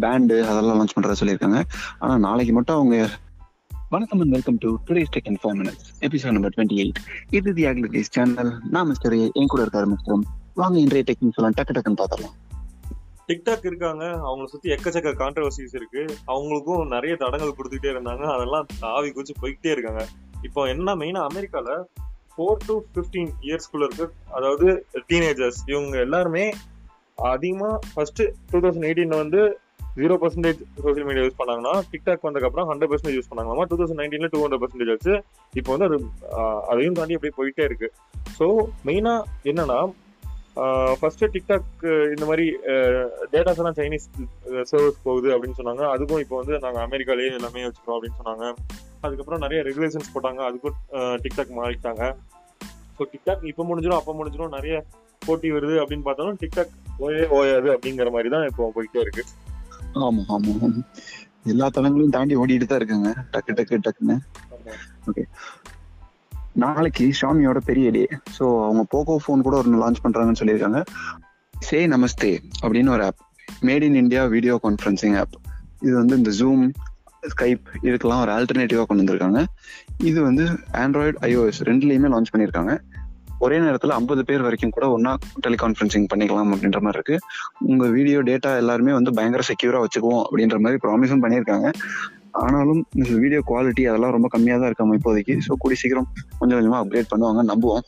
Pant அதெல்லாம் launch பண்றதா சொல்லியிருக்காங்க. ஆனா நாளைக்கு மட்டும் அவங்க வணக்கம் and welcome to today's tech in four minutes episode number twenty eight இது தி அக்லிகேஸ் சேனல் நான் மிஸ்டர் என் கூட இருக்காரு மிஸ்டர் வாங்க இன்றைய டெக்னிக் சொல்லலாம் டக்கு டக்குன்னு பார்த்தலாம் டிக்டாக் இருக்காங்க. அவங்கள சுத்தி எக்கச்சக்க கான்ட்ரவர்சிஸ் இருக்கு. அவங்களுக்கும் நிறைய தடங்கள் கொடுத்துக்கிட்டே இருந்தாங்க. அதெல்லாம் தாவி குச்சி போய்கிட்டே இருக்காங்க. இப்போ என்ன மெயினா அமெரிக்கால ஃபோர் டு ஃபிஃப்டீன் இயர்ஸ்குள்ள இருக்கு அதாவது டீனேஜர்ஸ் இவங்க எல்லாருமே அதிகமா ஃபர்ஸ்ட் டூ தௌசண்ட் எயிட்டீன்ல வந்து zero percentage social media use பண்ணாங்கன்னா டிக்டாக் வந்ததுக்கப்புறம் ஹண்ட்ரட் பர்சன்டேஜ் யூஸ் பண்ணாங்களாமா? டூ தௌசண்ட் நைன்டீன்ல டூ ஹண்ட்ரட் பர்சன்டேஜ் ஆச்சு. இப்போ வந்து அது அதையும் தாண்டி அப்படியே போயிட்டே இருக்கு. ஸோ மெயினா என்னன்னா ஃபர்ஸ்ட் டிக்டாக் இந்த மாதிரி டேட்டாஸ் எல்லாம் சைனீஸ் சர்வர்ஸ் போகுது அப்படின்னு சொன்னாங்க. அதுக்கும் இப்போ வந்து நாங்கள் அமெரிக்காலேயே எல்லாமே வச்சுக்கிறோம் அப்படின்னு சொன்னாங்க. அதுக்கப்புறம் நிறைய ரெகுலேஷன்ஸ் போட்டாங்க. அதுக்கும் டிக்டாக் மாறிட்டாங்க. ஸோ டிக்டாக் இப்போ முடிஞ்சிடும் அப்போ முடிஞ்சிடும். நிறைய போட்டி வருது அப்படின்னு பார்த்தாலும் டிக்டாக் ஓயே ஓயாது அப்படிங்கிற மாதிரி தான் இப்போ போயிட்டே இருக்கு. ஆமா ஆமா. எல்லா தளங்களையும் தாண்டி ஓடிட்டு தான் இருக்காங்க. டக்கு டக்கு டக்குன்னு. நாளைக்கு ஷாமியோட பெரிய டே ஸோ அவங்க போகோ ஃபோன் கூட ஒரு லான்ச் பண்றாங்கன்னு சொல்லியிருக்காங்க. சே நமஸ்தே அப்படின்னு ஒரு app made in India video conferencing app இது வந்து இந்த ஜூம் ஸ்கைப் இதுக்கெல்லாம் ஒரு ஆல்டர்னேட்டிவா கொண்டு வந்திருக்காங்க. இது வந்து ஆண்ட்ராய்டு iOS ரெண்டுலையுமே லான்ச் பண்ணியிருக்காங்க. ஒரே நேரத்தில் ஐம்பது பேர் வரைக்கும் கூட ஒன்றா டெலிகான்ஃபரன்சிங் பண்ணிக்கலாம் அப்படின்ற மாதிரி இருக்கு. உங்க வீடியோ டேட்டா எல்லாருமே வந்து பயங்கர செக்யூரா வச்சுக்குவோம் அப்படின்ற மாதிரி ப்ராமிஸும் பண்ணியிருக்காங்க. ஆனாலும் இந்த வீடியோ குவாலிட்டி அதெல்லாம் ரொம்ப கம்மியாக தான் இருக்காம இப்போதைக்கு. ஸோ கூடி சீக்கிரம் கொஞ்சம் கொஞ்சமா அப்டேட் பண்ணுவாங்க நம்புவோம்.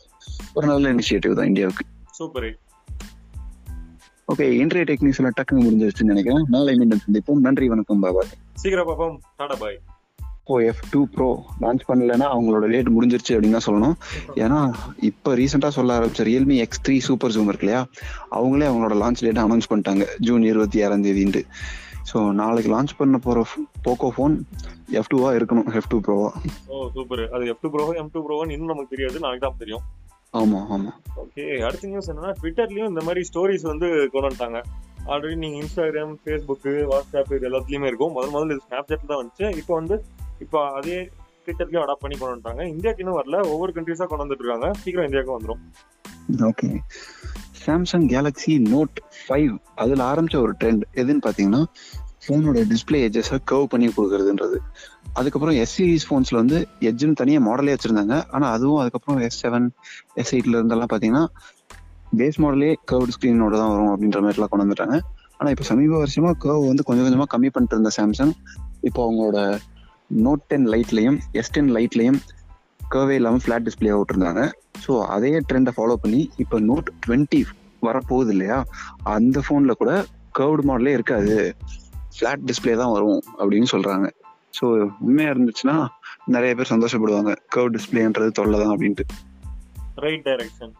ஒரு நல்ல இனிஷியேட்டிவ் தான் இந்தியாவுக்கு. சூப்பர் ஓகே இன்றைய டெக்னிக்ஸ் எல்லாம் டக்குன்னு முடிஞ்சிருச்சுன்னு நினைக்கிறேன். நாளை மீண்டும் சந்திப்போம். நன்றி வணக்கம் பாபா சீக்கிரம் பாப்போம் டாடா பாய் ஓ எஃப் டூ ப்ரோ லான்ச் பண்ணலன்னா அவங்களோட டேட் முடிஞ்சிருச்சு அப்படின்னு தான் சொல்லணும். ஏன்னா இப்போ ரீசெண்டாக சொல்ல ஆரம்பிச்ச Realme X three super zoom இருக்கு இல்லையா? அவங்களே அவங்களோட லான்ச் டேட் அனௌன்ஸ் பண்ணிட்டாங்க ஜூன் இருபத்தி ஆறாம் தேதின்ட்டு. ஸோ நாளைக்கு லான்ச் பண்ண போகிற போக்கோ ஃபோன் எஃப் டூவா இருக்கணும் எஃப் டூ ப்ரோவா ஓ சூப்பர் அது எஃப் டூ ப்ரோவோ எம் டூ ப்ரோவோ இன்னும் நமக்கு தெரியாது நாளைக்கு தான் தெரியும். ஆமா ஆமா. ஓகே அடுத்த நியூஸ் என்னன்னா ட்விட்டர்லயும் இந்த மாதிரி ஸ்டோரிஸ் வந்து கொண்டு வந்துட்டாங்க. ஆல்ரெடி நீங்க இன்ஸ்டாகிராம் ஃபேஸ்புக் வாட்ஸ்அப் இது எல்லாத்துலயுமே இருக்கும். முதல் முதல்ல இது ஸ்னாப் சாட்ல தான் வந்துச்சு. இப்போ வந்து இப்போ அதே ட்விட்டர்லயும் அடாப்ட் பண்ணி கொண்டு வந்துட்டாங்க இந்தியாவுக்கு இன்னும் வரல. ஒவ்வொரு கண்ட்ரிஸா கொண்டு வந்துட்டு இருக்காங்க சீக்கிரம் இந்தியாவுக்கு வந்துடும் okay. Samsung Galaxy Note five அதில் ஆரம்பிச்ச ஒரு ட்ரெண்ட் எதுன்னு பார்த்தீங்கன்னா ஃபோனோட டிஸ்பிளே எஜஸை கர்வ் பண்ணி கொடுக்கறதுன்றது. அதுக்கப்புறம் எஸ் சீரிஸ் ஃபோன்ஸ்ல வந்து எஜ்ஜுன்னு தனியாக மாடலே வச்சிருந்தாங்க. ஆனால் அதுவும் அதுக்கப்புறம் எஸ் செவன் எஸ் எயிட்ல இருந்தெல்லாம் பார்த்தீங்கன்னா பேஸ் மாடலே கர்வ்டு ஸ்க்ரீனோட தான் வரும் அப்படின்ற மாதிரிலாம் கொண்டு வந்துட்டாங்க. ஆனால் இப்போ சமீப வருஷமா கர்வ் வந்து கொஞ்சம் கொஞ்சமாக கம்மி பண்ணிட்டு இருந்த சாம்சங் இப்போ அவங்களோட நோட் டென் லைட்லையும் எஸ் டென் லைட்லையும் கர்வே இல்லாமல் ஃப்ளாட் டிஸ்பிளே விட்டுருந்தாங்க. ஸோ அதே ட்ரெண்டை ஃபாலோ பண்ணி இப்போ நோட் டுவெண்ட்டி வரப்போகுது இல்லையா? அந்த ஃபோனில் கூட கர்வ்டு மாடலே இருக்காது. ஃப்ளாட் டிஸ்பிளே தான் வரும் அப்படின்னு சொல்கிறாங்க ஸோ உண்மையாக இருந்துச்சுன்னா நிறைய பேர் சந்தோஷப்படுவாங்க. கர்வ் டிஸ்பிளேன்றது தொல்லை தான் அப்படின்ட்டு. Right direction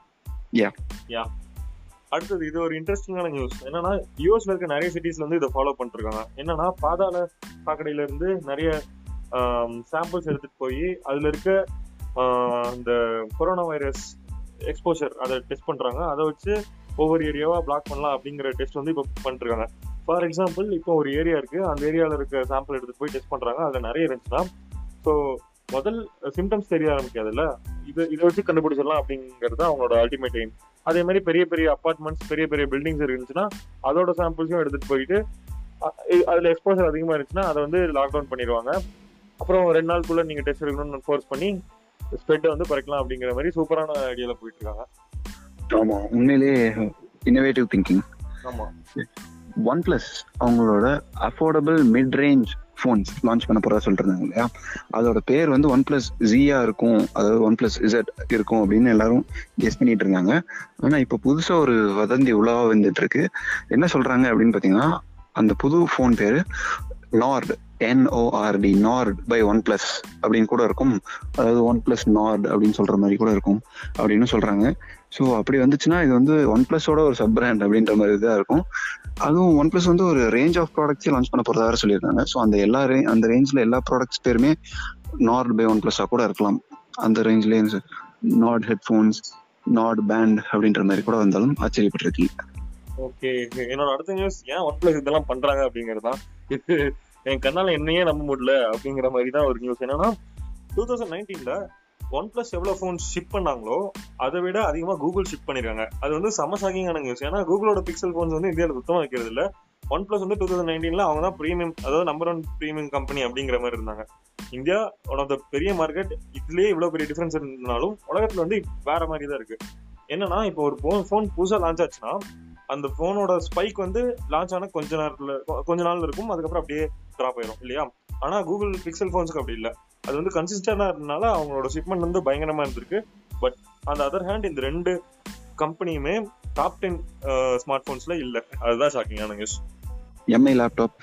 Yeah. யா அடுத்தது இது ஒரு இன்ட்ரெஸ்டிங்கான நியூஸ் என்னன்னா யூஎஸ்ல இருக்க நிறைய சிட்டிஸ்ல வந்து இதை ஃபாலோ பண்ணிட்டு இருக்காங்க. என்னன்னா பாதாள சாக்கடையில இருந்து நிறைய சாம்பிள்ஸ் எடுத்துட்டு போய் அதுல இருக்க இந்த கொரோனா வைரஸ் எக்ஸ்போஷர் அதை டெஸ்ட் பண்றாங்க. அதை வச்சு ஒவ்வொரு ஏரியாவா பிளாக் பண்ணலாம் அப்படிங்கிற டெஸ்ட் வந்து இப்போ பண்ணிருக்காங்க. ஃபார் எக்ஸாம்பிள் இப்போ ஒரு ஏரியா இருக்கு. அந்த ஏரியாவில் இருக்க சாம்பிள் எடுத்துட்டு போய் டெஸ்ட் பண்றாங்க. அதில் நிறைய இருந்துச்சுன்னா ஸோ முதல் சிம்டம்ஸ் தெரிய ஆரம்பிக்காதுல்ல? இது இதை வச்சு கண்டுபிடிச்சிடலாம் அப்படிங்கிறது அவங்களோட அல்டிமேட் எய்ம் அதே மாதிரி பெரிய பெரிய அப்பார்ட்மெண்ட்ஸ் பெரிய பெரிய பில்டிங்ஸ் இருந்துச்சுன்னா அதோட சாம்பிள்ஸையும் எடுத்துட்டு போயிட்டு அதில் எக்ஸ்போசர் அதிகமாக இருந்துச்சுன்னா அதை வந்து லாக்டவுன் பண்ணிடுவாங்க. அப்புறம் ரெண்டு நாளுக்குள்ள நீங்க டெஸ்ட் எடுக்கணும்னு ஃபோர்ஸ் பண்ணி ஸ்ப்ரெட்டை வந்து குறைக்கலாம் அப்படிங்கிற மாதிரி சூப்பரான ஐடியால போயிட்டு இருக்காங்க ஆமாம் உண்மையிலேயே இன்னோவேட்டிவ் திங்கிங் ஆமா. ஒன் பிளஸ் அவங்களோட affordable mid range phones launch பண்ண போறதா இருந்தாங்க இல்லையா? அதோட பேர் வந்து ஒன் பிளஸ் ஜியா இருக்கும் அதாவது ஒன் பிளஸ் இசட் இருக்கும் அப்படின்னு எல்லாரும் கெஸ் பண்ணிட்டு இருந்தாங்க. ஆனா இப்ப புதுசா ஒரு வதந்தி உலவா வந்துட்டு இருக்கு. என்ன சொல்றாங்க அப்படின்னு பாத்தீங்கன்னா அந்த புது ஃபோன் பேரு Nord N O R D Nord by OnePlus அப்படின்னு கூட இருக்கும். அதாவது ஒன் பிளஸ் நார்ட் அப்படின்னு சொல்ற மாதிரி கூட இருக்கும் அப்படின்னு சொல்றாங்க. ஸோ அப்படி வந்துச்சுன்னா இது வந்து ஒன் பிளஸோட ஒரு சப் பிராண்ட் அப்படின்ற மாதிரி தான் இருக்கும். அதுவும் ஒன் பிளஸ் வந்து ஒரு ரேஞ்ச் ஆஃப் ப்ராடக்ட்ஸே லான்ச் பண்ண போறதாக சொல்லியிருக்காங்க ஸோ அந்த எல்லா ரே அந்த ரேஞ்சில் எல்லா ப்ராடக்ட்ஸ் பேருமே நார்ட் பை ஒன் பிளஸ்ஸாக கூட இருக்கலாம். அந்த ரேஞ்ச்லேயே நாட் ஹெட்ஃபோன்ஸ் நாட் பேண்ட் அப்படின்ற மாதிரி கூட வந்தாலும் ஆச்சரியப்பட்டிருக்கீங்க. ஓகே என்னோட அடுத்த நியூஸ் ஏன் ஒன் பிளஸ் இதெல்லாம் பண்றாங்க அப்படிங்கிறது தான் என் கண்ணால் என்னையே நம்ப முடியல அப்படிங்கிற மாதிரி தான் ஒரு நியூஸ் என்னன்னா டூ தௌசண்ட் நைன்டீன்ல ஒன் பிளஸ் எவ்வளோ ஃபோன் ஷிப் பண்ணாங்களோ அதை விட அதிகமாக கூகுள் ஷிப் பண்ணிருக்காங்க. அது வந்து செம ஷாக்கிங்கான நியூஸ் ஏன்னா கூகுளோட பிக்சல் ஃபோன்ஸ் வந்து இந்தியாவில் சுத்தமாக வைக்கிறது இல்லை. ஒன் பிளஸ் வந்து டூ தௌசண்ட் நைன்டீன்ல அவங்க தான் ப்ரீமியம் அதாவது நம்பர் ஒன் ப்ரீமியம் கம்பெனி அப்படிங்கிற மாதிரி இருந்தாங்க. இந்தியா ஒன் ஆஃப் த பெரிய மார்க்கெட் இதுலேயே இவ்வளோ பெரிய டிஃப்ரென்ஸ் இருந்தாலும் உலகத்தில் வந்து வேற மாதிரி தான் இருக்கு. என்னன்னா இப்போ ஒரு ஃபோன் ஃபோன் புதுசாக லான்ச் ஆச்சுன்னா அந்த ஃபோனோட ஸ்பைக் வந்து லான்ச் ஆன கொஞ்ச நேரத்தில் கொஞ்ச நாள் இருக்கும். அதுக்கப்புறம் அப்படியே டிராப் ஆயிரும் இல்லையா? ஆனா கூகுள் பிக்சல் ஃபோன்ஸுக்கு அப்படி இல்ல. அது வந்து கன்சிஸ்டன்டா இருந்தனால அவங்களோட ஷிப்மெண்ட் வந்து பயங்கரமா இருந்திருக்கு. பட் அந்த அதர் ஹேண்ட் இந்த ரெண்டு கம்பெனியுமே டாப் டென் ஸ்மார்ட் போன்ஸ்ல இல்ல. அதுதான் ஷாக்கிங்கான நியூஸ் எம்ஐ லேப்டாப்